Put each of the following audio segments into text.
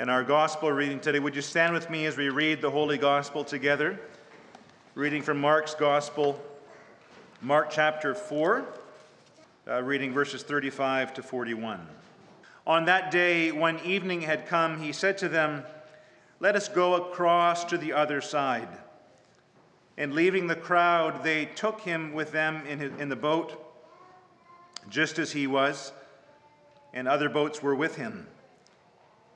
And our gospel reading today, would you stand with me as we read the Holy Gospel together? Reading from Mark's Gospel, Mark chapter 4, uh, reading verses 35 to 41. On that day, when evening had come, he said to them, Let us go across to the other side. And leaving the crowd, they took him with them in, his, in the boat, just as he was, and other boats were with him.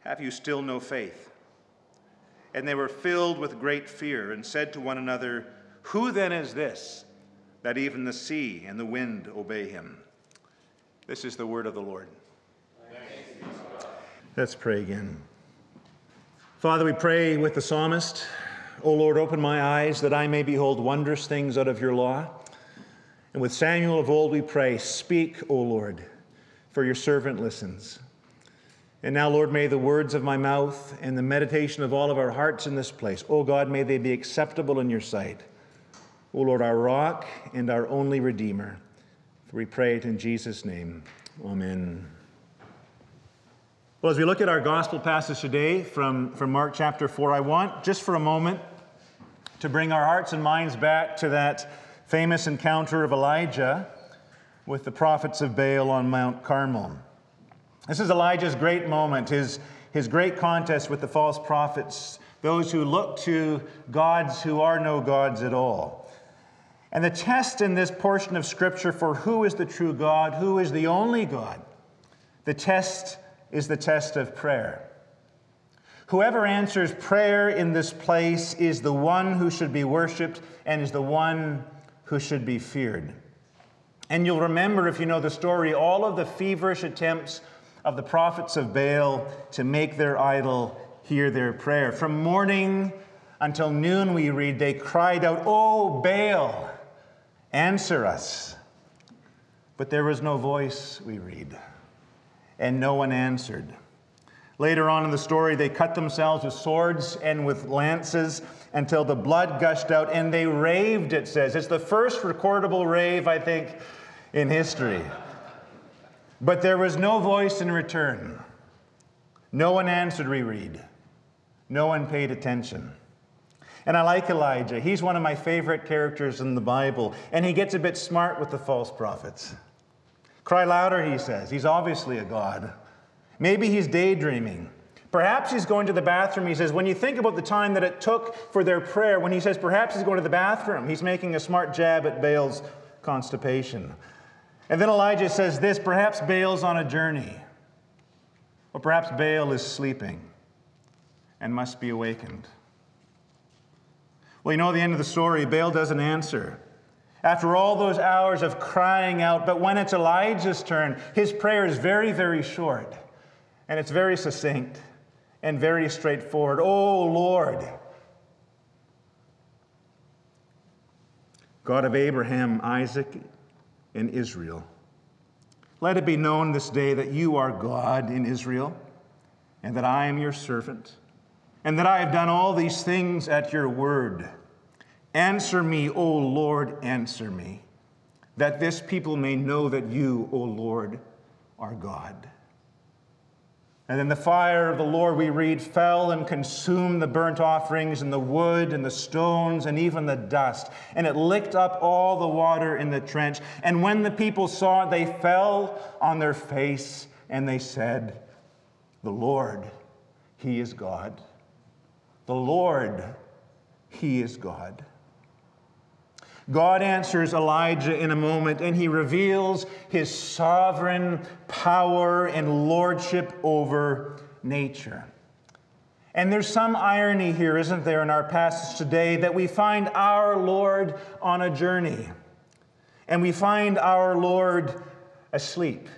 Have you still no faith? And they were filled with great fear and said to one another, Who then is this that even the sea and the wind obey him? This is the word of the Lord. Let's pray again. Father, we pray with the psalmist, O Lord, open my eyes that I may behold wondrous things out of your law. And with Samuel of old we pray, Speak, O Lord, for your servant listens. And now, Lord, may the words of my mouth and the meditation of all of our hearts in this place, O God, may they be acceptable in your sight. O Lord, our rock and our only Redeemer. For we pray it in Jesus' name. Amen. Well, as we look at our gospel passage today from, from Mark chapter 4, I want just for a moment to bring our hearts and minds back to that famous encounter of Elijah with the prophets of Baal on Mount Carmel. This is Elijah's great moment, his, his great contest with the false prophets, those who look to gods who are no gods at all. And the test in this portion of Scripture for who is the true God, who is the only God, the test is the test of prayer. Whoever answers prayer in this place is the one who should be worshiped and is the one who should be feared. And you'll remember, if you know the story, all of the feverish attempts of the prophets of Baal to make their idol hear their prayer. From morning until noon, we read, they cried out, Oh, Baal, answer us. But there was no voice, we read, and no one answered. Later on in the story, they cut themselves with swords and with lances until the blood gushed out, and they raved, it says. It's the first recordable rave, I think, in history. But there was no voice in return. No one answered, we read. No one paid attention. And I like Elijah. He's one of my favorite characters in the Bible, and he gets a bit smart with the false prophets. Cry louder, he says. He's obviously a god. Maybe he's daydreaming. Perhaps he's going to the bathroom. He says, when you think about the time that it took for their prayer, when he says perhaps he's going to the bathroom, he's making a smart jab at Baal's constipation. And then Elijah says this perhaps Baal's on a journey, or perhaps Baal is sleeping and must be awakened. Well, you know the end of the story. Baal doesn't answer. After all those hours of crying out, but when it's Elijah's turn, his prayer is very, very short. And it's very succinct and very straightforward. Oh, Lord, God of Abraham, Isaac, in Israel. Let it be known this day that you are God in Israel, and that I am your servant, and that I have done all these things at your word. Answer me, O Lord, answer me, that this people may know that you, O Lord, are God. And then the fire of the Lord, we read, fell and consumed the burnt offerings and the wood and the stones and even the dust. And it licked up all the water in the trench. And when the people saw it, they fell on their face and they said, The Lord, He is God. The Lord, He is God. God answers Elijah in a moment and he reveals his sovereign power and lordship over nature. And there's some irony here, isn't there, in our passage today, that we find our Lord on a journey and we find our Lord asleep.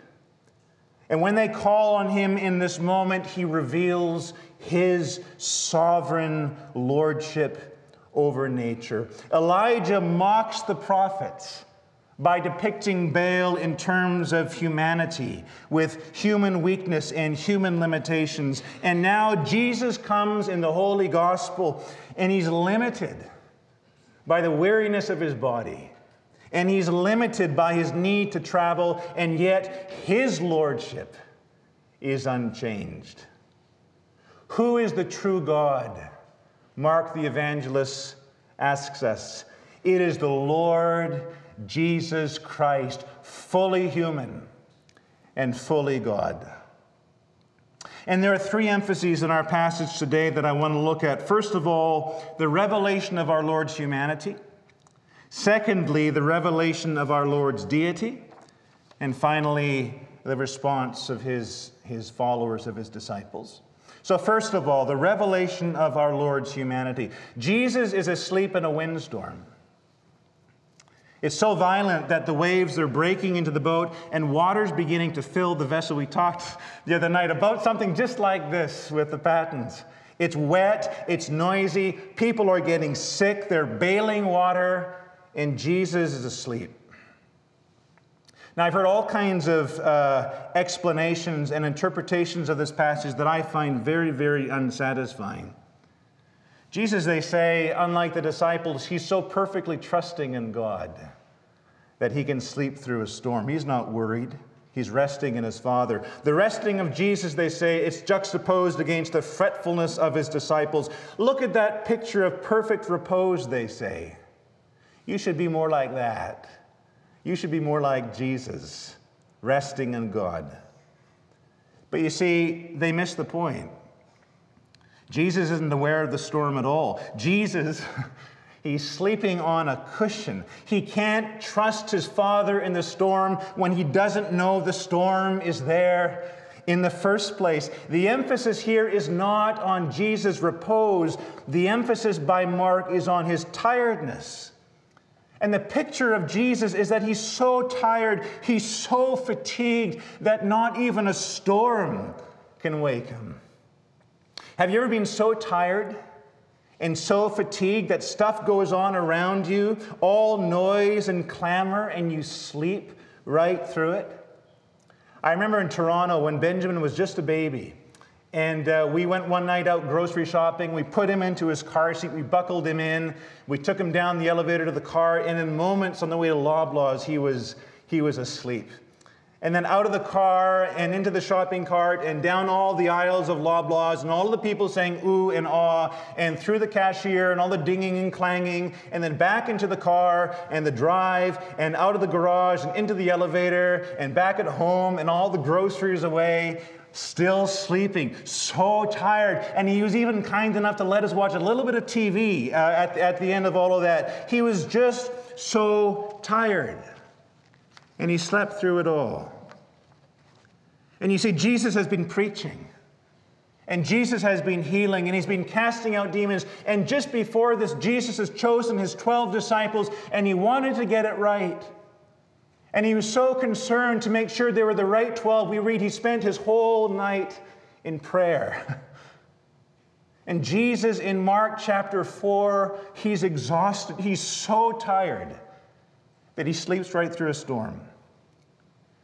And when they call on him in this moment, he reveals his sovereign lordship over nature. Elijah mocks the prophets by depicting Baal in terms of humanity, with human weakness and human limitations. And now Jesus comes in the Holy Gospel, and he's limited by the weariness of his body. And he's limited by his need to travel, and yet his lordship is unchanged. Who is the true God? Mark the evangelist asks us. It is the Lord Jesus Christ, fully human and fully God. And there are three emphases in our passage today that I want to look at. First of all, the revelation of our Lord's humanity. Secondly, the revelation of our Lord's deity. And finally, the response of his, his followers, of his disciples. So, first of all, the revelation of our Lord's humanity. Jesus is asleep in a windstorm. It's so violent that the waves are breaking into the boat and water's beginning to fill the vessel. We talked the other night about something just like this with the Pattons. It's wet, it's noisy, people are getting sick, they're bailing water, and Jesus is asleep. Now, I've heard all kinds of uh, explanations and interpretations of this passage that I find very, very unsatisfying. Jesus, they say, unlike the disciples, he's so perfectly trusting in God that he can sleep through a storm. He's not worried. He's resting in his Father. The resting of Jesus, they say, it's juxtaposed against the fretfulness of his disciples. Look at that picture of perfect repose, they say. You should be more like that. You should be more like Jesus, resting in God. But you see, they miss the point. Jesus isn't aware of the storm at all. Jesus, he's sleeping on a cushion. He can't trust his father in the storm when he doesn't know the storm is there in the first place. The emphasis here is not on Jesus' repose, the emphasis by Mark is on his tiredness. And the picture of Jesus is that he's so tired, he's so fatigued that not even a storm can wake him. Have you ever been so tired and so fatigued that stuff goes on around you, all noise and clamor, and you sleep right through it? I remember in Toronto when Benjamin was just a baby. And uh, we went one night out grocery shopping. We put him into his car seat. We buckled him in. We took him down the elevator to the car. And in moments on the way to Loblaws, he was, he was asleep and then out of the car and into the shopping cart and down all the aisles of Loblaws and all the people saying ooh and ah and through the cashier and all the dinging and clanging and then back into the car and the drive and out of the garage and into the elevator and back at home and all the groceries away still sleeping, so tired. And he was even kind enough to let us watch a little bit of TV uh, at, at the end of all of that. He was just so tired and he slept through it all. And you see, Jesus has been preaching. And Jesus has been healing and he's been casting out demons. And just before this, Jesus has chosen his 12 disciples and he wanted to get it right. And he was so concerned to make sure they were the right 12. We read he spent his whole night in prayer. And Jesus in Mark chapter 4, he's exhausted. He's so tired that he sleeps right through a storm.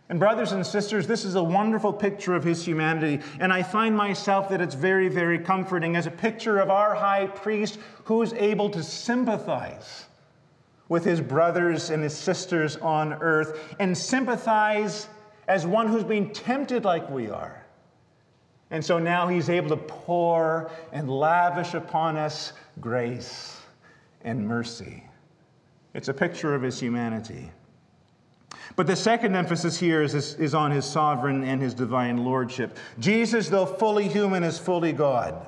And, brothers and sisters, this is a wonderful picture of his humanity. And I find myself that it's very, very comforting as a picture of our high priest who is able to sympathize with his brothers and his sisters on earth and sympathize as one who's been tempted like we are. And so now he's able to pour and lavish upon us grace and mercy. It's a picture of his humanity. But the second emphasis here is, is, on his sovereign and his divine lordship. Jesus, though fully human, is fully God.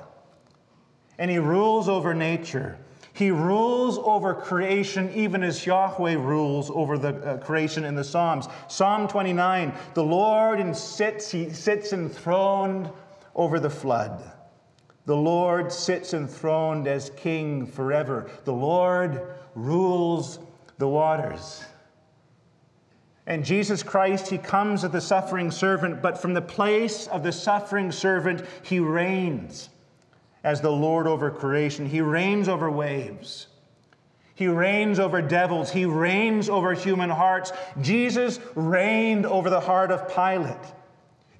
And he rules over nature. He rules over creation even as Yahweh rules over the uh, creation in the Psalms. Psalm 29 The Lord sits, he sits enthroned over the flood. The Lord sits enthroned as king forever. The Lord rules the waters. And Jesus Christ, he comes as the suffering servant, but from the place of the suffering servant, he reigns as the Lord over creation. He reigns over waves. He reigns over devils. He reigns over human hearts. Jesus reigned over the heart of Pilate.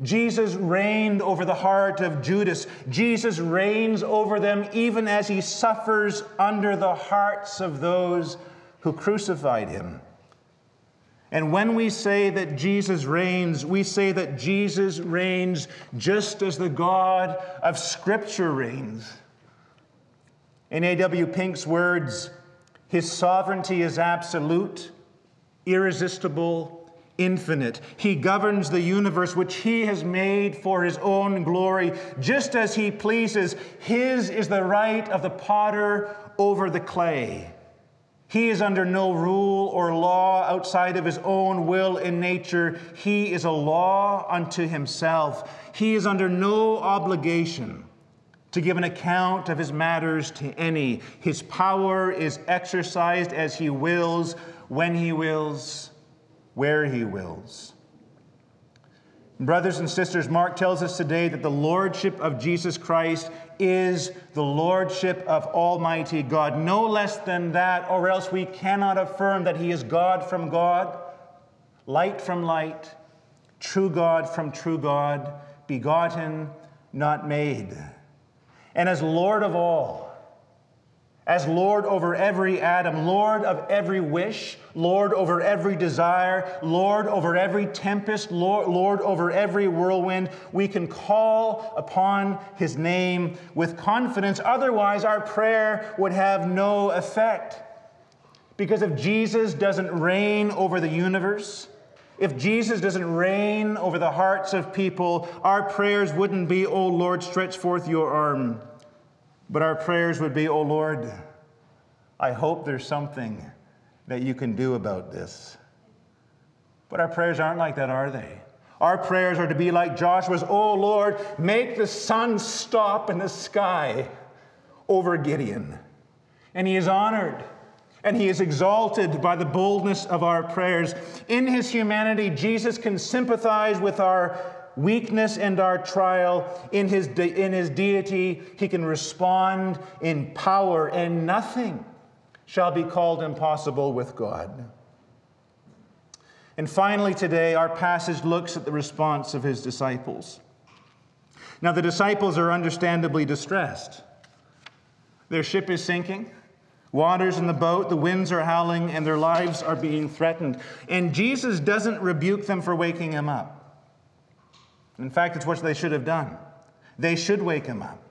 Jesus reigned over the heart of Judas. Jesus reigns over them even as he suffers under the hearts of those who crucified him. And when we say that Jesus reigns, we say that Jesus reigns just as the God of Scripture reigns. In A.W. Pink's words, his sovereignty is absolute, irresistible, infinite. He governs the universe which he has made for his own glory, just as he pleases. His is the right of the potter over the clay. He is under no rule or law outside of his own will in nature. He is a law unto himself. He is under no obligation to give an account of his matters to any. His power is exercised as he wills, when he wills, where he wills. Brothers and sisters, Mark tells us today that the lordship of Jesus Christ is the lordship of Almighty God. No less than that, or else we cannot affirm that He is God from God, light from light, true God from true God, begotten, not made. And as Lord of all, as Lord over every atom, Lord of every wish, Lord over every desire, Lord over every tempest, Lord, Lord over every whirlwind. We can call upon His name with confidence. Otherwise, our prayer would have no effect. Because if Jesus doesn't reign over the universe, if Jesus doesn't reign over the hearts of people, our prayers wouldn't be, Oh Lord, stretch forth your arm. But our prayers would be, Oh Lord, I hope there's something that you can do about this. But our prayers aren't like that, are they? Our prayers are to be like Joshua's, Oh Lord, make the sun stop in the sky over Gideon. And he is honored and he is exalted by the boldness of our prayers. In his humanity, Jesus can sympathize with our weakness and our trial, in his, de- in his deity, he can respond in power, and nothing shall be called impossible with God. And finally, today, our passage looks at the response of his disciples. Now, the disciples are understandably distressed. Their ship is sinking, water's in the boat, the winds are howling, and their lives are being threatened. And Jesus doesn't rebuke them for waking him up. In fact, it's what they should have done. They should wake him up.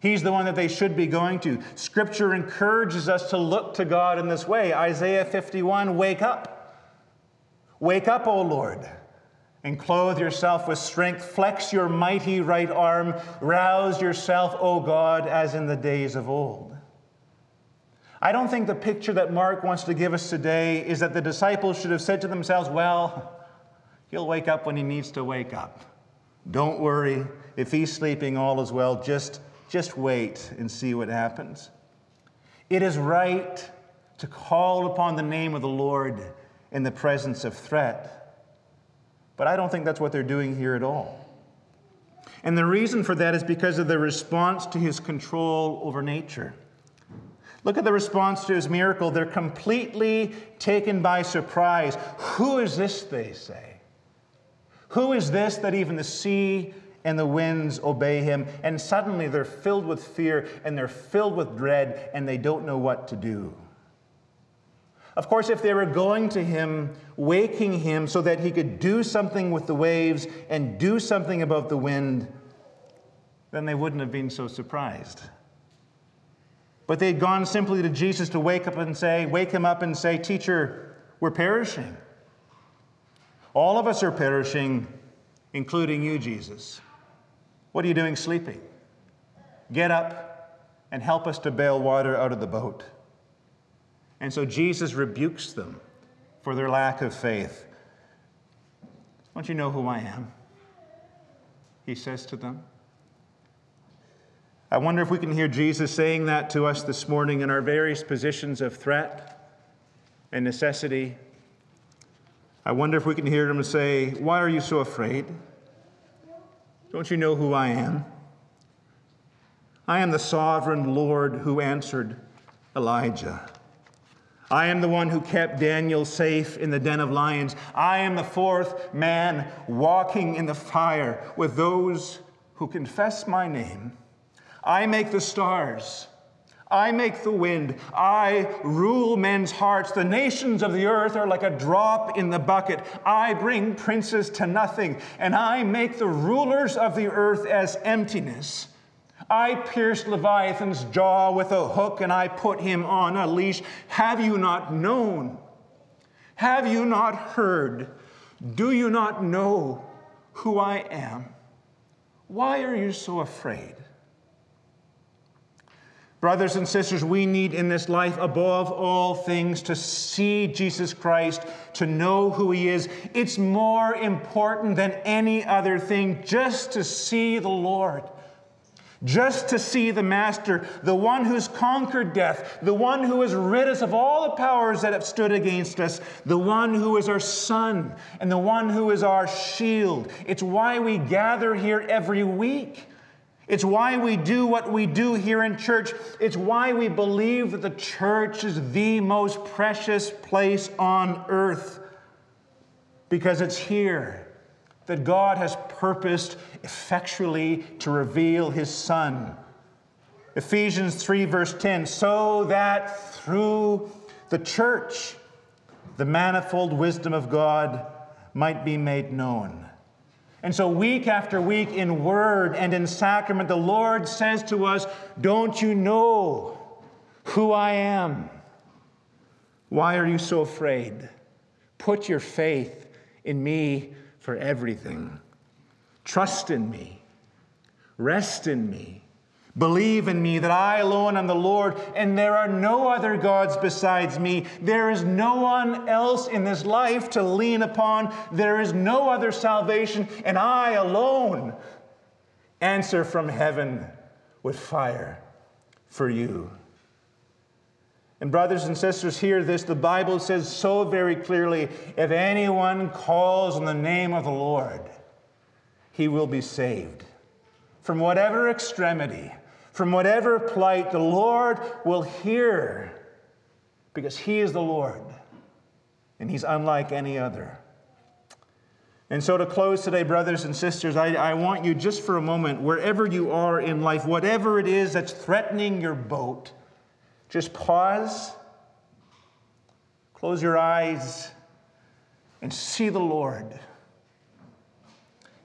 He's the one that they should be going to. Scripture encourages us to look to God in this way. Isaiah 51 Wake up. Wake up, O Lord, and clothe yourself with strength. Flex your mighty right arm. Rouse yourself, O God, as in the days of old. I don't think the picture that Mark wants to give us today is that the disciples should have said to themselves, Well, he'll wake up when he needs to wake up. Don't worry. If he's sleeping, all is well. Just, just wait and see what happens. It is right to call upon the name of the Lord in the presence of threat. But I don't think that's what they're doing here at all. And the reason for that is because of the response to his control over nature. Look at the response to his miracle. They're completely taken by surprise. Who is this, they say? Who is this that even the sea and the winds obey him? And suddenly they're filled with fear and they're filled with dread and they don't know what to do. Of course, if they were going to him, waking him so that he could do something with the waves and do something about the wind, then they wouldn't have been so surprised. But they'd gone simply to Jesus to wake up and say, wake him up and say, Teacher, we're perishing. All of us are perishing, including you, Jesus. What are you doing sleeping? Get up and help us to bail water out of the boat. And so Jesus rebukes them for their lack of faith. Don't you know who I am? He says to them. I wonder if we can hear Jesus saying that to us this morning in our various positions of threat and necessity I wonder if we can hear him say, Why are you so afraid? Don't you know who I am? I am the sovereign Lord who answered Elijah. I am the one who kept Daniel safe in the den of lions. I am the fourth man walking in the fire with those who confess my name. I make the stars. I make the wind. I rule men's hearts. The nations of the earth are like a drop in the bucket. I bring princes to nothing, and I make the rulers of the earth as emptiness. I pierced Leviathan's jaw with a hook and I put him on a leash. Have you not known? Have you not heard? Do you not know who I am? Why are you so afraid? Brothers and sisters, we need in this life, above all things, to see Jesus Christ, to know who He is. It's more important than any other thing just to see the Lord just to see the Master, the one who's conquered death, the one who has rid us of all the powers that have stood against us, the one who is our sun, and the one who is our shield. It's why we gather here every week. It's why we do what we do here in church. It's why we believe that the church is the most precious place on earth. Because it's here that God has purposed effectually to reveal his Son. Ephesians 3, verse 10 so that through the church the manifold wisdom of God might be made known. And so, week after week, in word and in sacrament, the Lord says to us, Don't you know who I am? Why are you so afraid? Put your faith in me for everything. Trust in me. Rest in me. Believe in me that I alone am the Lord, and there are no other gods besides me. There is no one else in this life to lean upon. There is no other salvation, and I alone answer from heaven with fire for you. And, brothers and sisters, hear this. The Bible says so very clearly if anyone calls on the name of the Lord, he will be saved. From whatever extremity, from whatever plight, the Lord will hear because he is the Lord and he's unlike any other. And so, to close today, brothers and sisters, I, I, want you just for a moment, wherever you are in life, whatever it is that's threatening your boat, just pause, close your eyes, and see the Lord.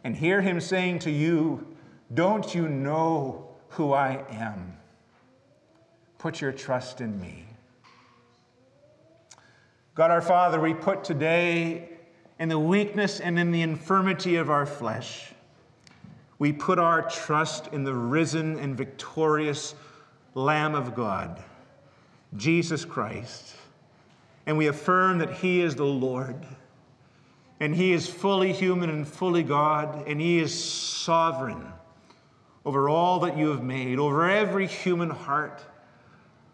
And hear Him saying to you, Don't you know who I am? Put your trust in me. God our Father, we put today in the weakness and in the infirmity of our flesh, we put our trust in the risen and victorious Lamb of God Jesus Christ. And we affirm that He is the Lord. And He is fully human and fully God. And He is sovereign over all that you have made, over every human heart,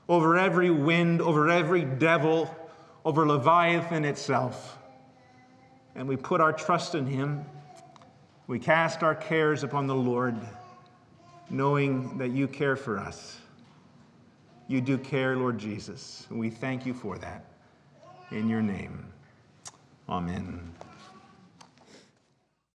over every wind, over every devil, over Leviathan itself. And we put our trust in Him. We cast our cares upon the Lord, knowing that you care for us. You do care, Lord Jesus. And we thank you for that. In your name, amen.